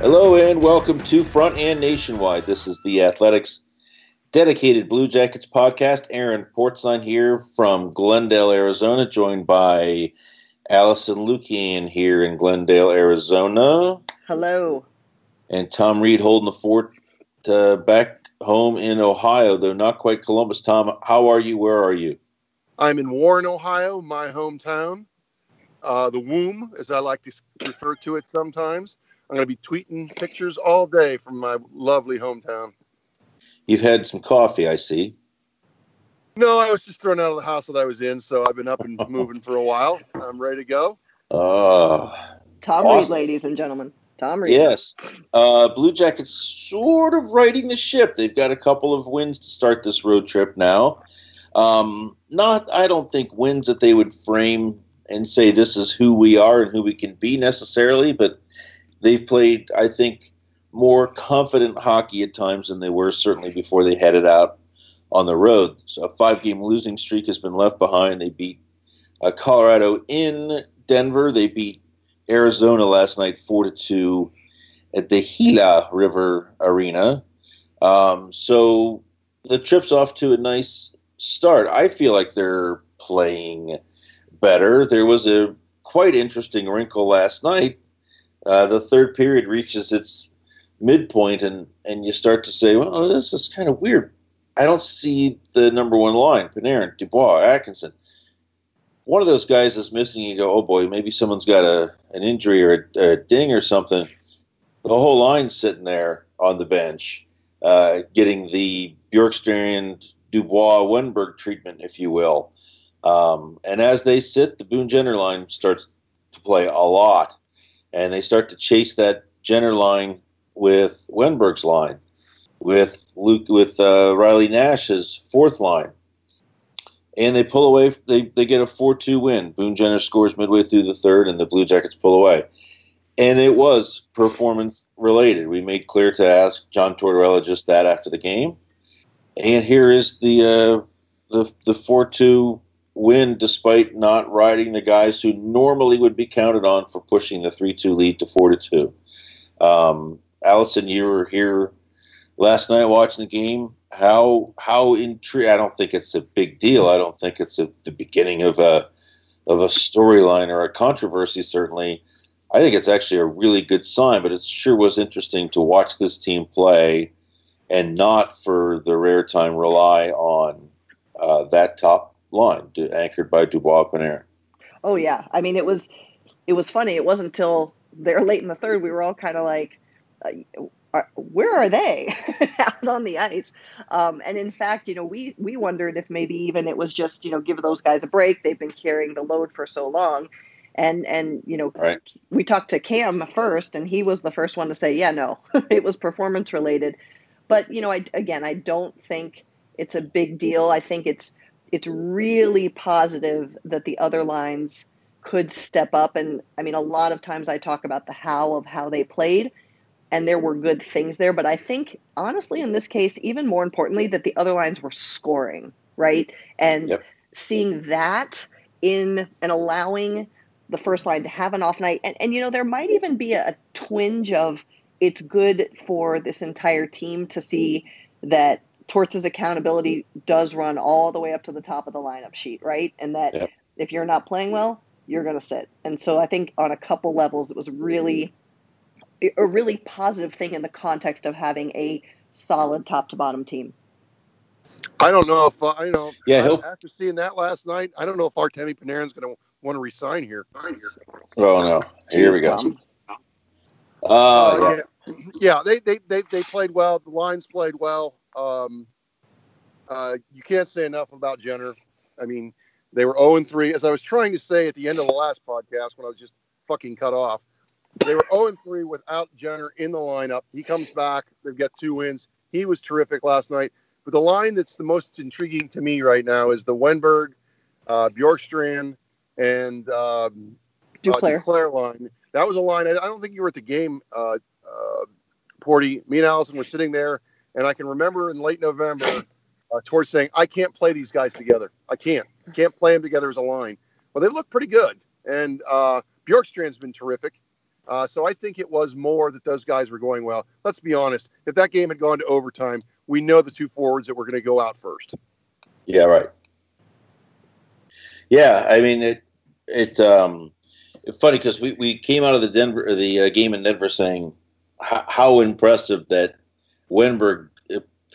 Hello and welcome to Front and Nationwide. This is the Athletics dedicated Blue Jackets podcast. Aaron Portzline here from Glendale, Arizona, joined by Alison Lukan here in Glendale, Arizona, Hello. and Tom Reed holding the fort uh, back home in Ohio, though not quite Columbus. Tom, how are you? Where are you? I'm in Warren, Ohio, my hometown. Uh, the womb, as I like to refer to it sometimes. I'm going to be tweeting pictures all day from my lovely hometown. You've had some coffee, I see. No, I was just thrown out of the house that I was in, so I've been up and moving for a while. I'm ready to go. Oh, Tom Awesome. Reed, ladies and gentlemen. Tom Reed. Yes. Uh, Blue Jackets sort of righting the ship. They've got a couple of wins to start this road trip now. Um, not, I don't think, wins that they would frame and say this is who we are and who we can be necessarily, but they've played, I think, more confident hockey at times than they were certainly before they headed out on the road. So a five game losing streak has been left behind. They beat uh, Colorado in Denver. They beat Arizona last night, four to two, at the Gila River Arena. Um, so the trip's off to a nice start. I feel like they're playing better. There was a quite interesting wrinkle last night. Uh, the third period reaches its midpoint, and and you start to say, well, this is kind of weird. I don't see the number one line: Panarin, Dubois, Atkinson one of those guys is missing, you go, oh boy, maybe someone's got a an injury or a, a ding or something. The whole line's sitting there on the bench, uh, getting the Bjorkstrand, Dubois, Wennberg treatment, if you will. Um, and as they sit, the Boone Jenner line starts to play a lot, and they start to chase that Jenner line with Wennberg's line, with Luke, with uh, Riley Nash's fourth line and they pull away. They, they get a 4 2 win. Boone Jenner scores midway through the third, and the Blue Jackets pull away. And it was performance related. We made clear to ask John Tortorella just that after the game. And here is the uh, the the 4 2 win, despite not riding the guys who normally would be counted on for pushing the 3 2 lead to 4 2. Um, Alison, you were here last night watching the game how how intrigued. I don't think it's a big deal. I don't think it's a, the beginning of a of a storyline or a controversy. Certainly, I think it's actually a really good sign. But it sure was interesting to watch this team play, and not for the rare time rely on uh, that top line, anchored by Dubois Panarin. Oh yeah, I mean it was it was funny. It wasn't until there late in the third we were all kind of like, uh, where are they out on the ice? Um, and in fact, you know, we we wondered if maybe even it was just you know give those guys a break. They've been carrying the load for so long. And and you know, right. we talked to Cam first, and he was the first one to say, yeah, no, it was performance related. But you know, I again, I don't think it's a big deal. I think it's it's really positive that the other lines could step up. And I mean, a lot of times I talk about the how of how they played, and there were good things there. But I think, honestly, in this case, even more importantly, that the other lines were scoring, right? And yep. seeing that in and allowing the first line to have an off night. And, and you know, there might even be a, a twinge of it's good for this entire team to see that Torts' accountability does run all the way up to the top of the lineup sheet, right? And that yep. if you're not playing well, you're going to sit. And so I think on a couple levels, it was really a really positive thing in the context of having a solid top to bottom team. I don't know if uh, I know. Yeah, I, after seeing that last night, I don't know if Artemi Panarin's going to want to resign here. Oh no! Here we go. Uh, uh, yeah. yeah, they, they they they played well. The lines played well. Um, uh, you can't say enough about Jenner. I mean, they were 0 3. As I was trying to say at the end of the last podcast when I was just fucking cut off, they were 0 3 without Jenner in the lineup. He comes back. They've got two wins. He was terrific last night. But the line that's the most intriguing to me right now is the Wennberg, uh, Bjorkstrand, and um, Duclair. Uh, Duclair line. That was a line. I, I don't think you were at the game, uh, uh, Porty. Me and Alison were sitting there and I can remember in late November, uh, saying, I can't play these guys together. I can't. Can't play them together as a line. Well, they look pretty good. And uh, Bjorkstrand's been terrific. Uh, so I think it was more that those guys were going well. Let's be honest. If that game had gone to overtime, we know the two forwards that were going to go out first. Yeah, right. Yeah, I mean it. It um, it's funny because we, we came out of the Denver the uh, game in Denver saying how impressive that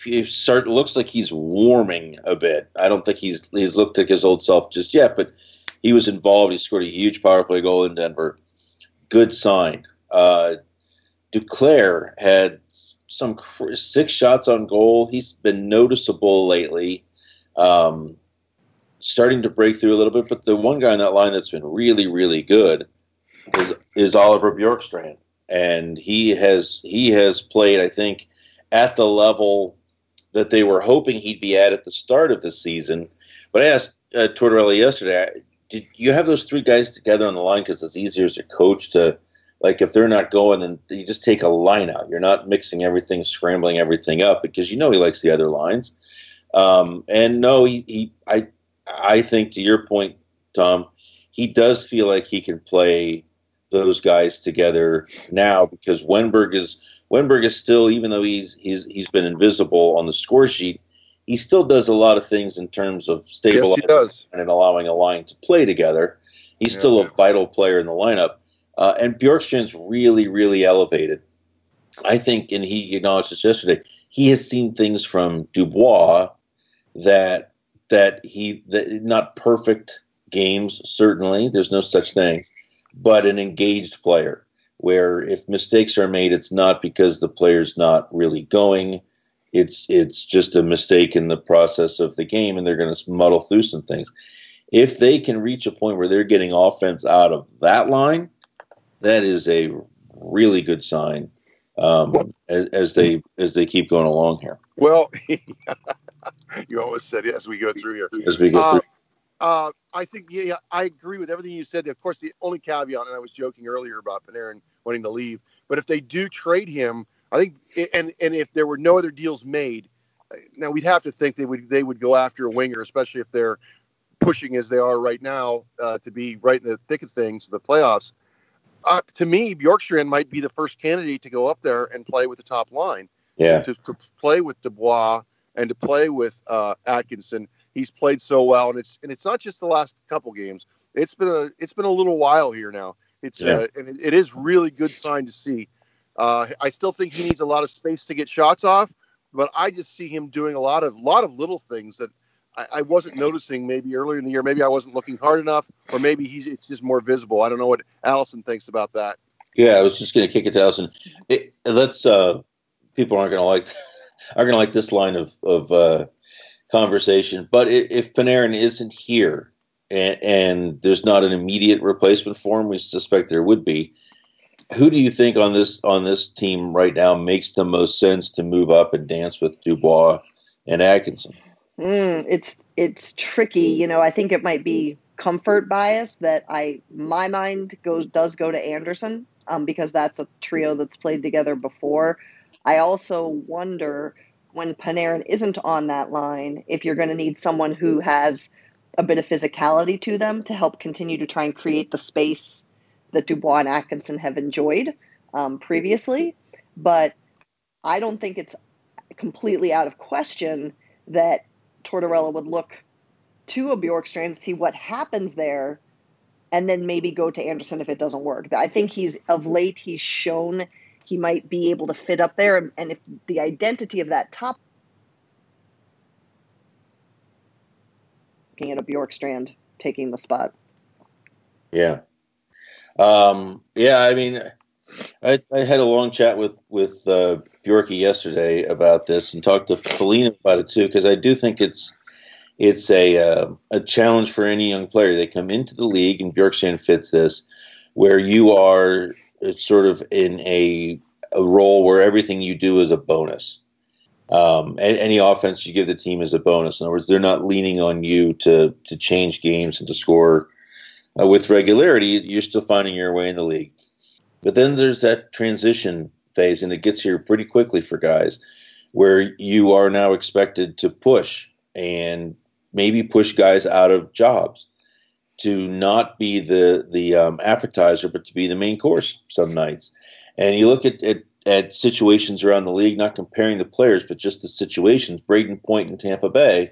He start looks like he's warming a bit. I don't think he's he's looked like his old self just yet, but he was involved. He scored a huge power play goal in Denver. Good sign. Uh, Duclair had some six shots on goal. He's been noticeable lately, um, starting to break through a little bit. But the one guy on that line that's been really, really good is, is Oliver Bjorkstrand, and he has he has played. I think at the level that they were hoping he'd be at at the start of the season. But I asked uh, Tortorella yesterday, did you have those three guys together on the line because it's easier as a coach to, like, if they're not going, then you just take a line out. You're not mixing everything, scrambling everything up because you know he likes the other lines. Um, and no, he, he, I, I think to your point, Tom, he does feel like he can play those guys together now because Wennberg is Wennberg is still, even though he's he's he's been invisible on the score sheet, he still does a lot of things in terms of stabilizing yes, and allowing a line to play together. He's yeah. still a vital player in the lineup. Uh, and Bjorkstrand's really, really elevated. I think, and he acknowledged this yesterday, he has seen things from Dubois that that he that not perfect games certainly. There's no such thing, but an engaged player where if mistakes are made, it's not because the player's not really going. It's it's just a mistake in the process of the game, and they're going to muddle through some things. If they can reach a point where they're getting offense out of that line, that is a really good sign um, as, as, they as they keep going along here. Well, you always said as we go through here. As we go uh, through. Uh, I think yeah, I agree with everything you said. Of course, the only caveat, and I was joking earlier about Panarin wanting to leave. But if they do trade him, I think, and and if there were no other deals made, now we'd have to think they would they would go after a winger, especially if they're pushing as they are right now uh, to be right in the thick of things, the playoffs. Uh, to me, Bjorkstrand might be the first candidate to go up there and play with the top line. Yeah. To, to play with Dubois and to play with uh, Atkinson, he's played so well, and it's and it's not just the last couple games. It's been a it's been a little while here now. It's yeah. uh, and it, it is really good sign to see. Uh, I still think he needs a lot of space to get shots off, but I just see him doing a lot of lot of little things that I, I, wasn't noticing maybe earlier in the year. Maybe I wasn't looking hard enough, or maybe he's it's just more visible. I don't know what Alison thinks about that. Yeah, I was just going to kick it to Alison. It, let's uh, people aren't going to like aren't going to like this line of of uh, conversation. But if Panarin isn't here and, and there's not an immediate replacement for him, we suspect there would be. Who do you think on this on this team right now makes the most sense to move up and dance with Dubois and Atkinson? Mm, it's it's tricky. You know, I think it might be comfort bias that I my mind goes does go to Anderson um, because that's a trio that's played together before. I also wonder when Panarin isn't on that line if you're going to need someone who has a bit of physicality to them to help continue to try and create the space that Dubois and Atkinson have enjoyed um, previously. But I don't think it's completely out of question that Tortorella would look to a Bjorkstrand, see what happens there, and then maybe go to Anderson if it doesn't work. But I think he's of late he's shown he might be able to fit up there, and if the identity of that top looking at a Bjorkstrand taking the spot. Yeah. Um, yeah, I mean, I, I, had a long chat with with uh, Bjorky yesterday about this and talked to Foligno about it too because I do think it's it's a uh, a challenge for any young player. They come into the league and Bjorkstrand fits this, where you are sort of in a a role where everything you do is a bonus. Um, any offense you give the team is a bonus. In other words, they're not leaning on you to to change games and to score uh, with regularity. You're still finding your way in the league. But then there's that transition phase, and it gets here pretty quickly for guys, where you are now expected to push and maybe push guys out of jobs to not be the the um, appetizer, but to be the main course some nights. And you look at, at at situations around the league, not comparing the players, but just the situations. Brayden Point in Tampa Bay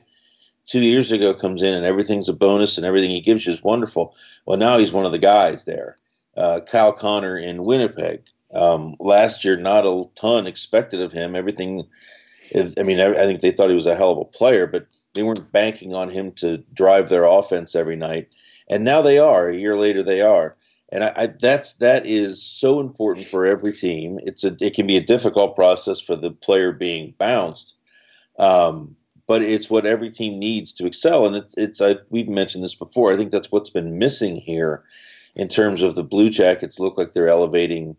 two years ago comes in and everything's a bonus and everything he gives you is wonderful. Well, now he's one of the guys there. Uh, Kyle Connor in Winnipeg. Um, last year, not a ton expected of him. Everything, I mean, I think they thought he was a hell of a player, but they weren't banking on him to drive their offense every night. And now they are. A year later, they are and I, I, that's that is so important for every team. It's a it can be a difficult process for the player being bounced, um, but it's what every team needs to excel. And it's it's I, we've mentioned this before. I think that's what's been missing here in terms of the Blue Jackets look like they're elevating,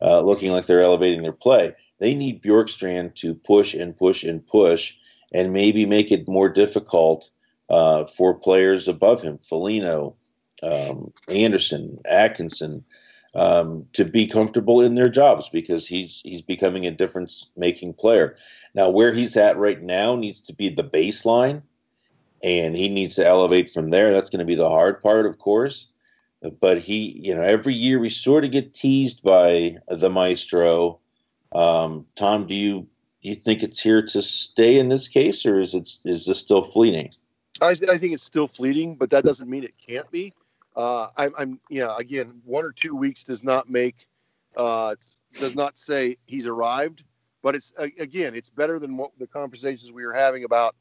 uh, looking like they're elevating their play. They need Bjorkstrand to push and push and push, and maybe make it more difficult uh, for players above him. Foligno um, Anderson, Atkinson, um, to be comfortable in their jobs because he's he's becoming a difference making player. Now, where he's at right now needs to be the baseline, and he needs to elevate from there. That's going to be the hard part, of course. But he, you know, every year we sort of get teased by the maestro. Um, Tom, do you you think it's here to stay in this case, or is it is this still fleeting? I, I think it's still fleeting, but that doesn't mean it can't be. Uh, I'm, I'm, yeah, again, one or two weeks does not make, uh, does not say he's arrived, but it's again, it's better than what the conversations we were having about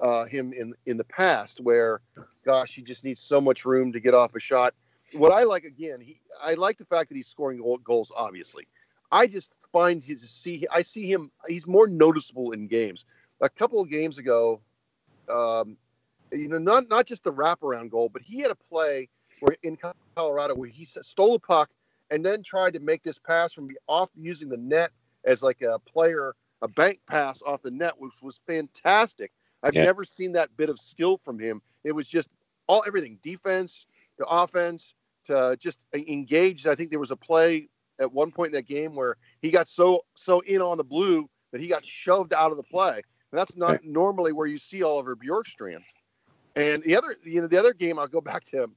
uh, him in in the past, where, gosh, he just needs so much room to get off a shot. What I like again, he, I like the fact that he's scoring goals. Obviously, I just find his see, I see him. He's more noticeable in games. A couple of games ago, um, you know, not not just the wraparound goal, but he had a play where in Colorado where he stole a puck and then tried to make this pass from off using the net as like a player, a bank pass off the net, which was fantastic. I've yeah. never seen that bit of skill from him. It was just all everything, defense to offense to just engaged. I think there was a play at one point in that game where he got so so in on the blue that he got shoved out of the play. And that's not right. normally where you see Oliver Bjorkstrand. And the other, you know, the other game, I'll go back to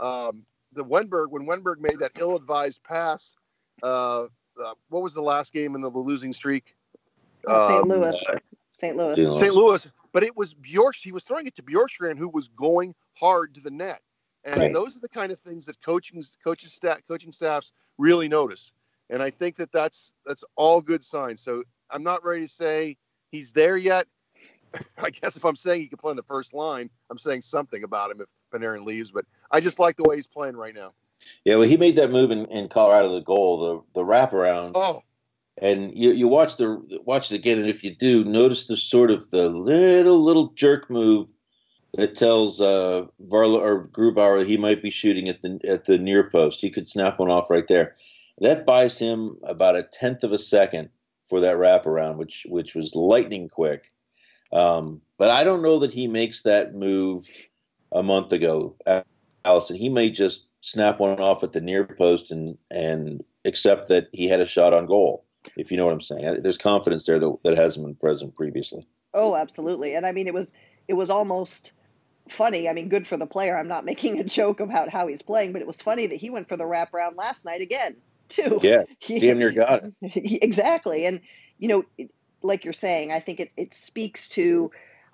um, the Wennberg when Wennberg made that ill-advised pass. Uh, uh, what was the last game in the losing streak? Uh, St. Um, Louis. St. Louis. St. Louis. But it was Bjork. He was throwing it to Bjorkstrand, who was going hard to the net. And right. those are the kind of things that coaching coaches staff, coaching staffs really notice. And I think that that's that's all good signs. So I'm not ready to say he's there yet, I guess if I'm saying he can play in the first line, I'm saying something about him if Panarin leaves. But I just like the way he's playing right now. Yeah, well, he made that move in, in Colorado, the goal, the the wraparound. Oh, and you you watch the watch it again, and if you do, notice the sort of the little little jerk move that tells uh, Varla or Grubauer he might be shooting at the at the near post. He could snap one off right there. That buys him about a tenth of a second for that wraparound, which which was lightning quick. Um, but I don't know that he makes that move a month ago, Alison. He may just snap one off at the near post and and accept that he had a shot on goal. If you know what I'm saying, there's confidence there that, that hasn't been present previously. Oh, absolutely. And I mean, it was it was almost funny. I mean, good for the player. I'm not making a joke about how he's playing, but it was funny that he went for the wraparound last night again, too. Yeah, he, damn near got it. exactly. And, you know, like you're saying, I think it, it speaks to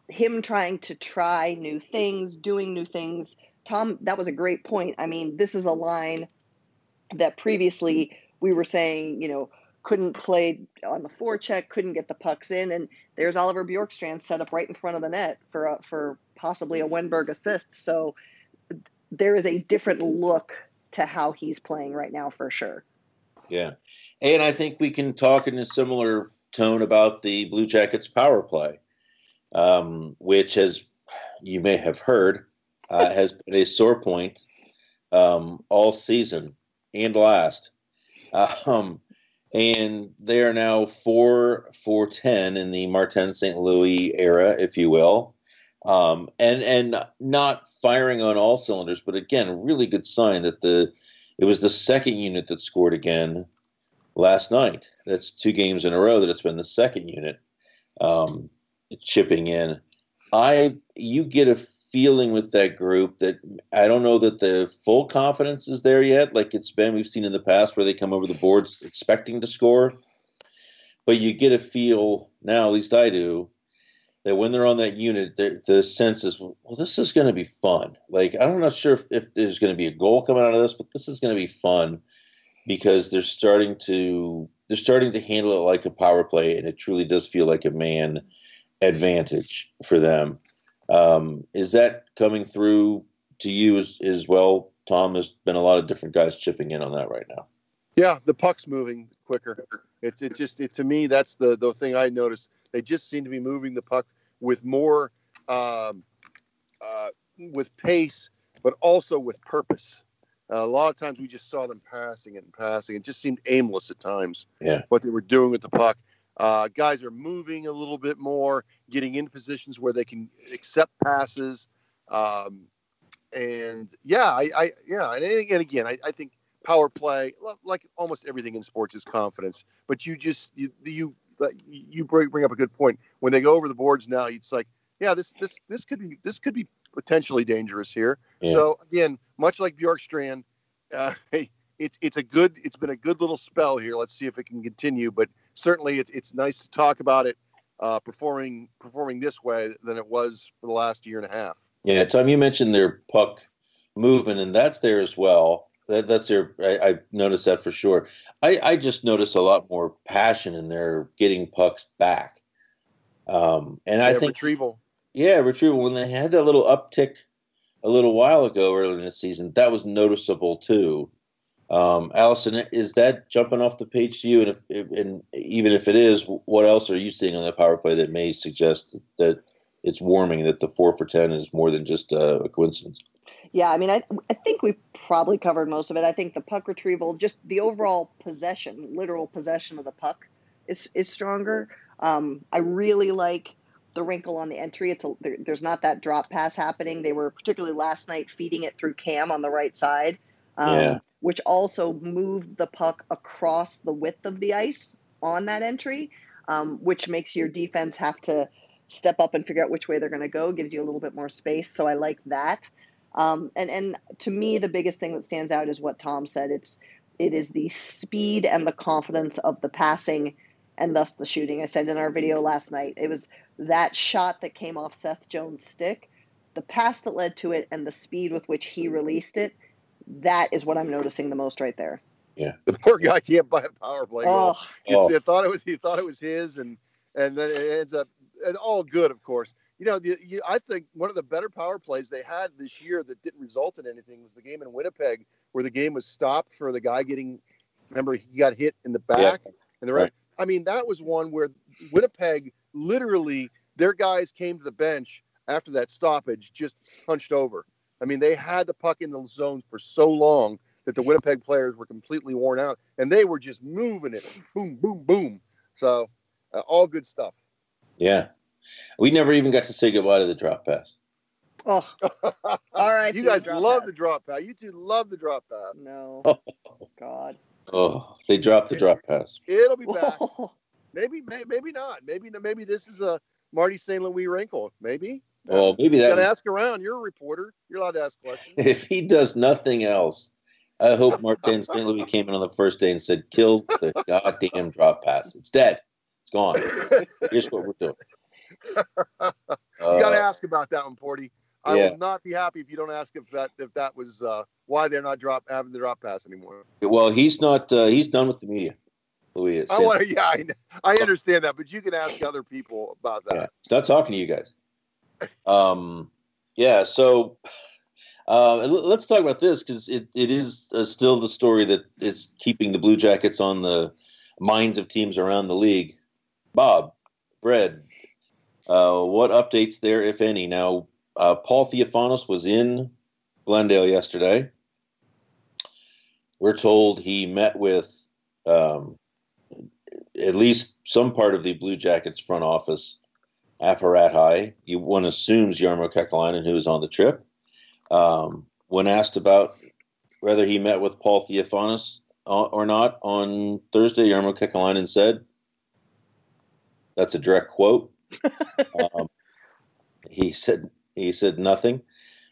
him trying to try new things, doing new things. Tom, that was a great point. I mean, this is a line that previously we were saying, you know, couldn't play on the forecheck, couldn't get the pucks in, and there's Oliver Bjorkstrand set up right in front of the net for a, for possibly a Wennberg assist. So there is a different look to how he's playing right now for sure. Yeah, and I think we can talk in a similar tone about the Blue Jackets power play, um, which has you may have heard uh, has been a sore point um, all season and last. Um, and they are now four four ten in the Martin St. Louis era, if you will, um, and and not firing on all cylinders, but again, really good sign that the it was the second unit that scored again last night. That's two games in a row that it's been the second unit um, chipping in. I you get a feeling with that group that I don't know that the full confidence is there yet, like it's been we've seen in the past where they come over the boards expecting to score. But you get a feel now, at least I do, that when they're on that unit, the, sense is, well, this is going to be fun. Like I'm not sure if, if there's going to be a goal coming out of this, but this is going to be fun because they're starting to they're starting to handle it like a power play, and it truly does feel like a man advantage for them. Um, is that coming through to you as, as well, Tom? There's been a lot of different guys chipping in on that right now. Yeah, the puck's moving quicker. It's it just it, to me that's the the thing I noticed. They just seem to be moving the puck with more um, uh, with pace, but also with purpose. Uh, a lot of times we just saw them passing and passing. It just seemed aimless at times. Yeah. What they were doing with the puck. Uh, guys are moving a little bit more, getting in positions where they can accept passes. Um, and yeah, I, I yeah, and, and again, I, I, think power play, like almost everything in sports, is confidence. But you just you you you bring up a good point. When they go over the boards now, it's like, yeah, this this this could be this could be potentially dangerous here. Yeah. So again, much like Bjorkstrand, uh, hey, it's it's a good it's been a good little spell here. Let's see if it can continue. But certainly, it's it's nice to talk about it uh, performing performing this way than it was for the last year and a half. Yeah, Tom, you mentioned their puck movement, and that's there as well. That, that's their. I, I, noticed that for sure. I, I just noticed a lot more passion in their getting pucks back. Um, and yeah, I think retrieval. Yeah, retrieval. When they had that little uptick a little while ago early in the season, that was noticeable too. Um, Alison, is that jumping off the page to you? And, if, and even if it is, what else are you seeing on that power play that may suggest that it's warming, that the four for ten is more than just a coincidence? Yeah, I mean, I, I think we probably covered most of it. I think the puck retrieval, just the overall possession, literal possession of the puck, is is stronger. Um, I really like the wrinkle on the entry. It's a, there, there's not that drop pass happening. They were particularly last night feeding it through Cam on the right side um, yeah. which also moved the puck across the width of the ice on that entry, um, which makes your defense have to step up and figure out which way they're going to go. Gives you a little bit more space. So I like that. Um, and and to me, the biggest thing that stands out is what Tom said. It's it is the speed and the confidence of the passing and thus the shooting. I said in our video last night, it was that shot that came off Seth Jones' stick, the pass that led to it, and the speed with which he released it that is what I'm noticing the most right there. Yeah, the poor guy can't buy a power play goal. Oh. He, he, oh. thought it was he thought it was his, and and then it ends up and all good, of course. You know, the, you, I think one of the better power plays they had this year that didn't result in anything was the game in Winnipeg, where the game was stopped for the guy getting. Remember, he got hit in the back, Yeah. and the right. I mean, that was one where Winnipeg literally their guys came to the bench after that stoppage, just punched over. I mean, they had the puck in the zone for so long that the Winnipeg players were completely worn out, and they were just moving it, boom, boom, boom. So, uh, all good stuff. Yeah. We never even got to say goodbye to the drop pass. Oh, all right. you guys drop love pass. the drop pass. You two love the drop pass. No, Oh, God. Oh, they dropped the drop pass. It'll be back. maybe, may, maybe not. Maybe, maybe this is a Marty St. Louis wrinkle. Maybe. Well, maybe You that got to ask around. You're a reporter. You're allowed to ask questions. if he does nothing else, I hope Martin St. Louis came in on the first day and said, "Kill the goddamn drop pass. It's dead. It's gone. Here's what we're doing." you got to Uh, ask about that one, Porty. I yeah. will not be happy if you don't ask if that if that was uh, why they're not drop having the drop pass anymore. well, he's not. Uh, he's done with the media. Louis is. I want to, yeah, I, I understand that, but you can ask other people about that. Yeah, he's not talking to you guys. Um, yeah. So uh, let's talk about this because it, it is uh, still the story that is keeping the Blue Jackets on the minds of teams around the league. Bob, Bread, uh, what updates there, if any? Now, uh, Paul Theofanous was in Glendale yesterday. We're told he met with um, at least some part of the Blue Jackets front office apparati. You, one assumes Jarmo Kekalainen, who was on the trip. Um, when asked about whether he met with Paul Theofanous uh, or not on Thursday, Jarmo Kekalainen said, "That's a direct quote." um, he said he said nothing.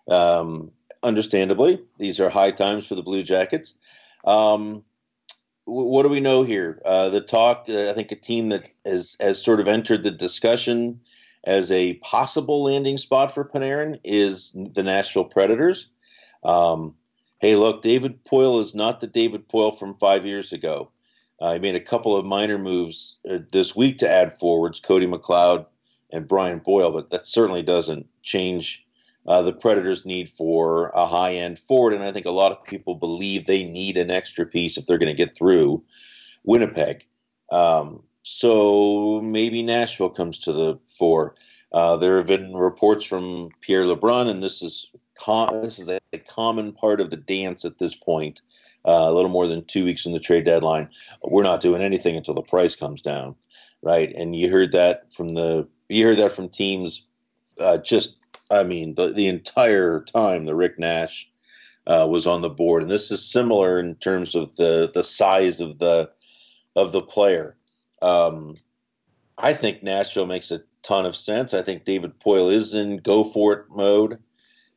Um, understandably, these are high times for the Blue Jackets. Um, what do we know here? Uh, the talk, uh, I think, a team that has has sort of entered the discussion as a possible landing spot for Panarin is the Nashville Predators. Um, hey, look, David Poile is not the David Poile from five years ago. Uh, he made a couple of minor moves uh, this week to add forwards, Cody McLeod and Brian Boyle, but that certainly doesn't change uh, the Predators' need for a high end forward. And I think a lot of people believe they need an extra piece if they're going to get through Winnipeg. Um, so maybe Nashville comes to the fore. Uh, there have been reports from Pierre LeBrun, and this is com- this is a, a common part of the dance at this point. Uh, a little more than two weeks in the trade deadline, we're not doing anything until the price comes down, right? And you heard that from the you heard that from teams uh, just I mean, the, the entire time the Rick Nash uh, was on the board, and this is similar in terms of the the size of the of the player. Um, I think Nashville makes a ton of sense. I think David Poile is in go for it mode,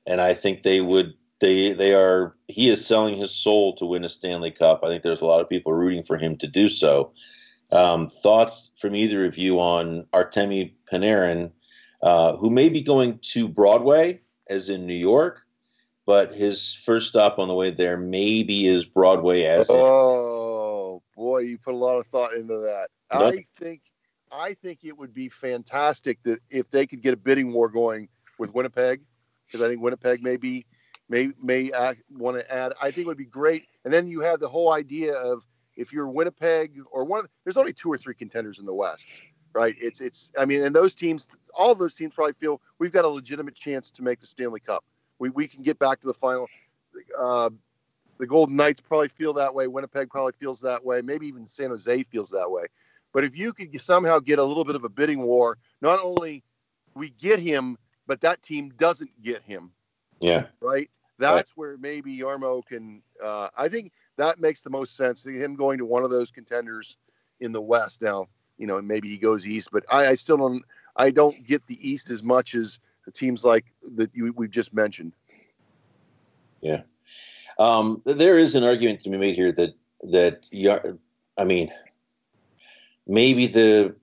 and I think they would they they are he is selling his soul to win a Stanley Cup. I think there's a lot of people rooting for him to do so. Um, thoughts from either of you on Artemi Panarin? Uh, who may be going to Broadway, as in New York, but his first stop on the way there maybe is Broadway, as in, Oh boy, you put a lot of thought into that. I think I think it would be fantastic that if they could get a bidding war going with Winnipeg, because I think Winnipeg may be may may want to add. I think it would be great. And then you have the whole idea of if you're Winnipeg or one. Of, there's only two or three contenders in the West, right? It's it's. I mean, and those teams, all those teams probably feel we've got a legitimate chance to make the Stanley Cup. We we can get back to the final. Uh, the Golden Knights probably feel that way. Winnipeg probably feels that way. Maybe even San Jose feels that way. But if you could somehow get a little bit of a bidding war, not only we get him, but that team doesn't get him, yeah, right? That's where maybe Jarmo can. Uh, I think that makes the most sense. Him going to one of those contenders in the West. Now, you know, maybe he goes east, but I, I still don't. I don't get the East as much as the teams like that you, we've just mentioned. yeah. Um, there is an argument to be made here that that I mean, maybe the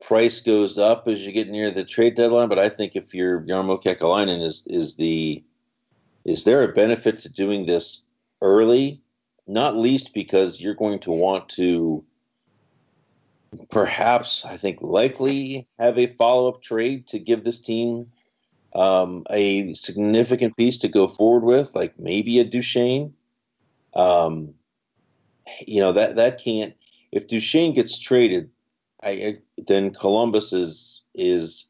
price goes up as you get near the trade deadline, but I think if you're Jarmo Kekalainen is is the is there a benefit to doing this early? Not least because you're going to want to perhaps I think likely have a follow up trade to give this team um, a significant piece to go forward with, like maybe a Duchene. Um, you know that that can't. If Duchene gets traded, I, then Columbus is is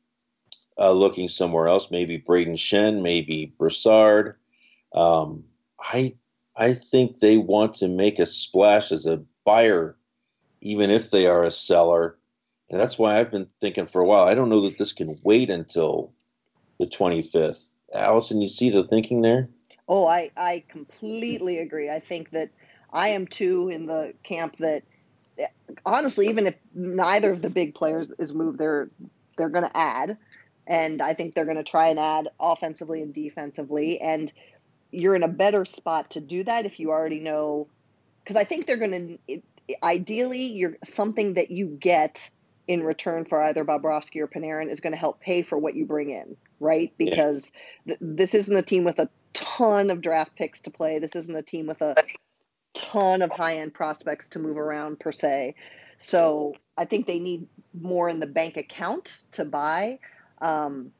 uh, looking somewhere else. Maybe Brayden Schenn, maybe Brassard. Um, I I think they want to make a splash as a buyer, even if they are a seller. And that's why I've been thinking for a while. I don't know that this can wait until the 25th. Alison, you see the thinking there? Oh, I, I completely agree. I think that I am too in the camp that eh, honestly, even if neither of the big players is moved, they're they're going to add, and I think they're going to try and add offensively and defensively. And you're in a better spot to do that if you already know, because I think they're going to ideally you're something that you get in return for either Bobrovsky or Panarin is going to help pay for what you bring in, right? Because yeah. th- this isn't a team with a ton of draft picks to play. This isn't a team with a ton of high end prospects to move around per se. So I think they need more in the bank account to buy. Um,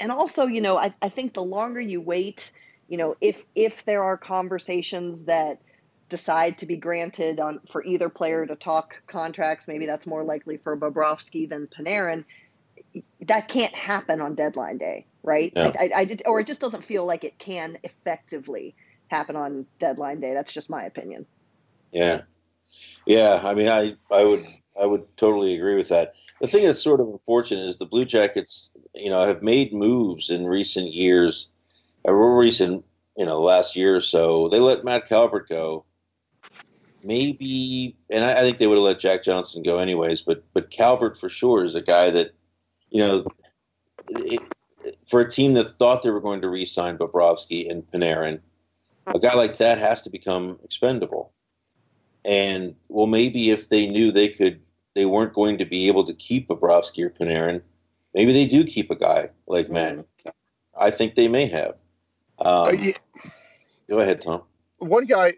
and also, you know, I, I think the longer you wait, you know, if if there are conversations that decide to be granted on for either player to talk contracts, maybe that's more likely for Bobrovsky than Panarin. That can't happen on deadline day, right? I, I, I did, or it just doesn't feel like it can effectively happen on deadline day. That's just my opinion. Yeah, yeah. I mean, I I would I would totally agree with that. The thing that's sort of unfortunate is the Blue Jackets, you know, have made moves in recent years, a recent, you know, last year or so. They let Matt Calvert go. Maybe, and I, I think they would have let Jack Johnson go anyways. But but Calvert for sure is a guy that, you know, it, for a team that thought they were going to re-sign Bobrovsky and Panarin, a guy like that has to become expendable. And well, maybe if they knew they could, they weren't going to be able to keep Bobrovsky or Panarin, maybe they do keep a guy like Matt. Mm-hmm. I think they may have. Um, uh, yeah. Go ahead, Tom. One guy,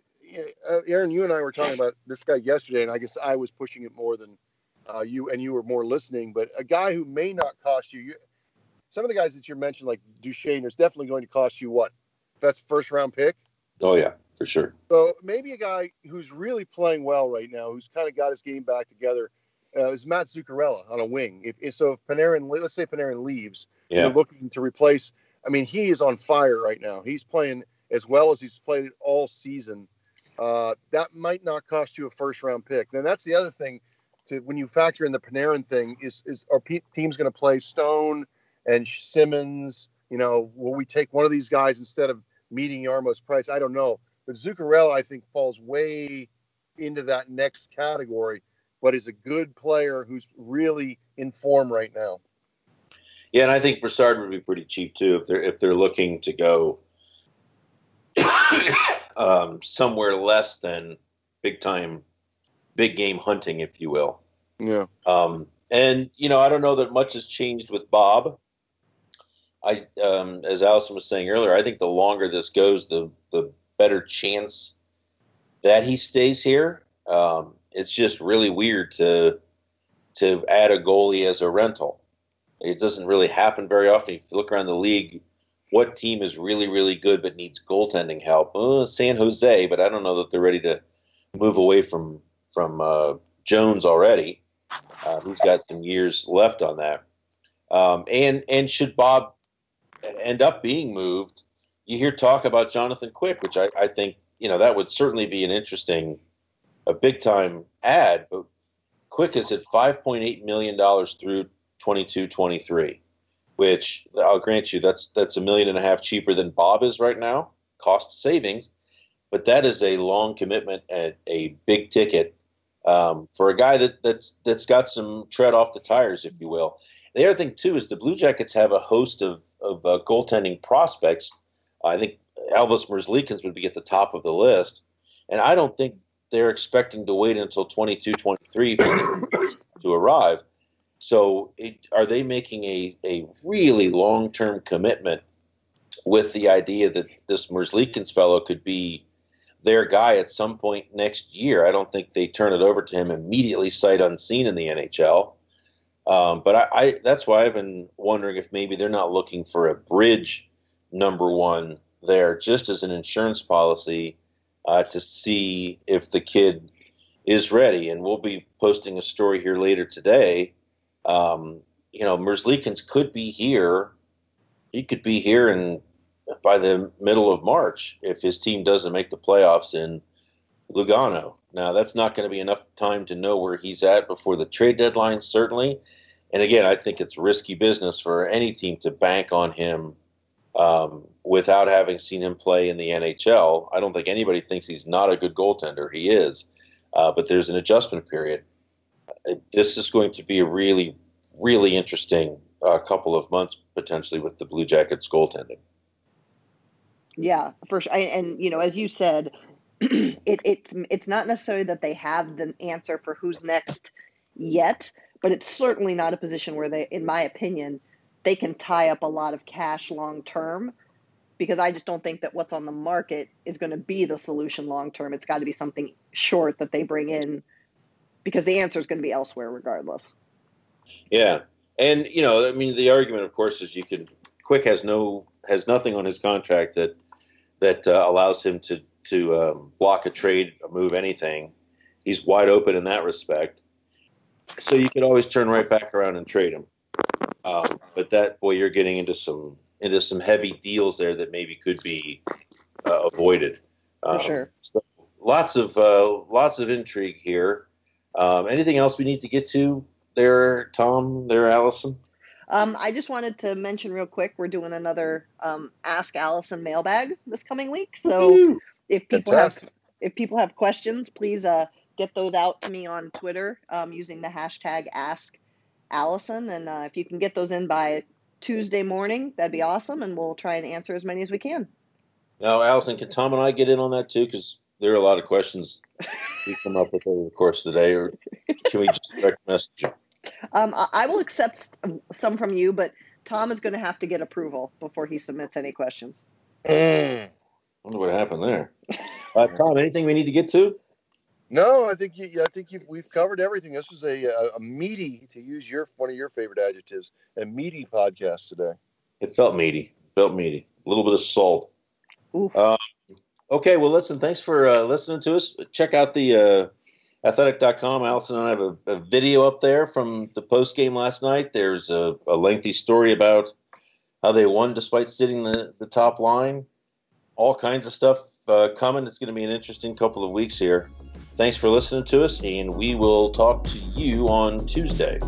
uh, Aaron, you and I were talking about this guy yesterday, and I guess I was pushing it more than uh, you, and you were more listening. But a guy who may not cost you, you some of the guys that you mentioned, like Duchene, is definitely going to cost you what? If that's first round pick. Oh yeah, for sure. So maybe a guy who's really playing well right now, who's kind of got his game back together, uh, is Matt Zuccarello on a wing. If, if, so, if Panarin, let's say Panarin leaves, yeah. you're looking to replace. I mean, he is on fire right now. He's playing as well as he's played all season. Uh, that might not cost you a first round pick. Then that's the other thing. To when you factor in the Panarin thing, is is are teams going to play Stone and Simmonds? You know, will we take one of these guys instead of meeting Jarmo's price. I don't know. But Zuccarello, I think, falls way into that next category, but is a good player who's really in form right now. Yeah, and I think Brassard would be pretty cheap too if they're if they're looking to go um, somewhere less than big time, big game hunting, if you will. Yeah. Um, and you know, I don't know that much has changed with Bob. I, um, as Alison was saying earlier, I think the longer this goes, the the better chance that he stays here. Um, it's just really weird to to add a goalie as a rental. It doesn't really happen very often. If you look around the league, what team is really really good but needs goaltending help? Uh, San Jose, but I don't know that they're ready to move away from from uh, Jones already. Uh, he's got some years left on that. Um, and and should Bob end up being moved, you hear talk about Jonathan Quick, which I, I think you know that would certainly be an interesting, a big time ad. But Quick is at five point eight million dollars through 22-23, which I'll grant you that's that's a million and a half cheaper than Bob is right now, cost savings. But that is a long commitment and a big ticket um, for a guy that that's that's got some tread off the tires, if you will. The other thing too is the Blue Jackets have a host of of uh, goaltending prospects. I think Elvis Merzlikins would be at the top of the list, and I don't think they're expecting to wait until 22, 23 to arrive. So, it, are they making a, a really long term commitment with the idea that this Merzlikins fellow could be their guy at some point next year. I don't think they turn it over to him immediately, sight unseen in the NHL. Um, but I, I, that's why I've been wondering if maybe they're not looking for a bridge number one there, just as an insurance policy uh, to see if the kid is ready. And we'll be posting a story here later today. Um, you know, Merzlikins could be here. He could be here in by the middle of March if his team doesn't make the playoffs in Lugano. Now, that's not going to be enough time to know where he's at before the trade deadline, certainly. And again, I think it's risky business for any team to bank on him um, without having seen him play in the NHL. I don't think anybody thinks he's not a good goaltender. He is. Uh, but there's an adjustment period. This is going to be a really, really interesting uh, couple of months potentially with the Blue Jackets goaltending. Yeah, for sure. And you know, as you said, it, it's it's not necessarily that they have the answer for who's next yet, but it's certainly not a position where they, in my opinion, they can tie up a lot of cash long term. Because I just don't think that what's on the market is going to be the solution long term. It's got to be something short that they bring in, because the answer is going to be elsewhere regardless. Yeah, and you know, I mean, the argument, of course, is you can. Quick has no has nothing on his contract that that uh, allows him to to um, block a trade, move anything. He's wide open in that respect. So you could always turn right back around and trade him. Um, but that boy, you're getting into some into some heavy deals there that maybe could be uh, avoided. Um, For sure. So lots of uh, lots of intrigue here. Um, anything else we need to get to there, Tom? There, Alison? Um, I just wanted to mention real quick, we're doing another um, Ask Alison mailbag this coming week. So if people Fantastic. have if people have questions, please uh, get those out to me on Twitter um, using the hashtag Ask Alison, and uh, if you can get those in by Tuesday morning, that'd be awesome, and we'll try and answer as many as we can. Now, Alison, can Tom and I get in on that too? Because there are a lot of questions we come up with over the course of the day, or can we just direct message you? Um, I will accept some from you, but Tom is going to have to get approval before he submits any questions. Mm. wonder what happened there. Uh, Tom, anything we need to get to? No, I think you, I think we've covered everything. This was a, a, a, meaty, to use your one of your favorite adjectives, a meaty podcast today. It felt meaty. It felt meaty. A little bit of salt. Um, okay, well, listen. Thanks for uh, listening to us. Check out the uh, athletic.com. Alison and I have a, a video up there from the post game last night. There's a, a, lengthy story about how they won despite sitting the, the top line. All kinds of stuff uh, coming. It's going to be an interesting couple of weeks here. Thanks for listening to us, and we will talk to you on Tuesday.